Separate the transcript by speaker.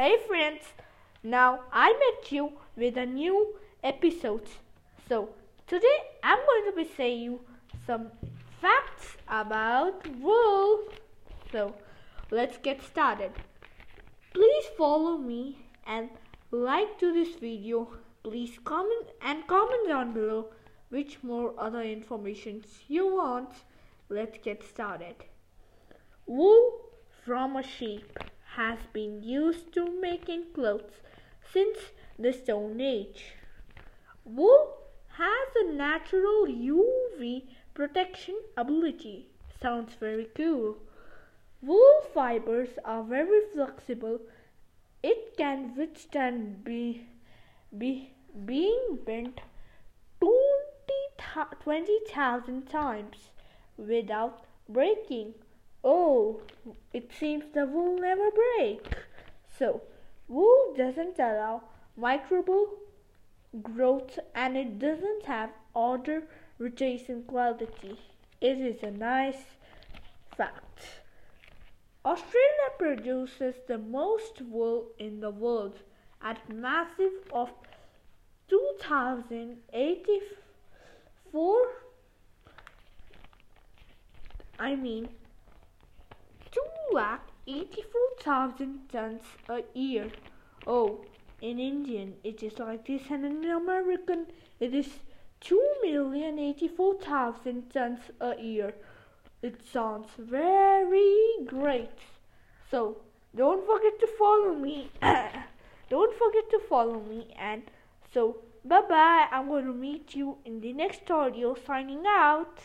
Speaker 1: Hey friends, now I met you with a new episode. So today I'm going to be saying you some facts about wool. So let's get started. Please follow me and like to this video. Please comment and comment down below which more other information you want. Let's get started. Wool from a sheep has been used to making clothes since the Stone Age. Wool has a natural UV protection ability. Sounds very cool. Wool fibers are very flexible. It can withstand be, be, being bent 20,000 times without breaking. Oh, it seems the wool never break. So, wool doesn't allow microbial growth and it doesn't have odor retention quality. It is a nice fact. Australia produces the most wool in the world at massive of 2084 I mean 2 84,000 tons a year. Oh, in Indian it is like this and in American it is 2,084,000 tons a year. It sounds very great. So don't forget to follow me. don't forget to follow me and so bye bye. I'm going to meet you in the next audio signing out.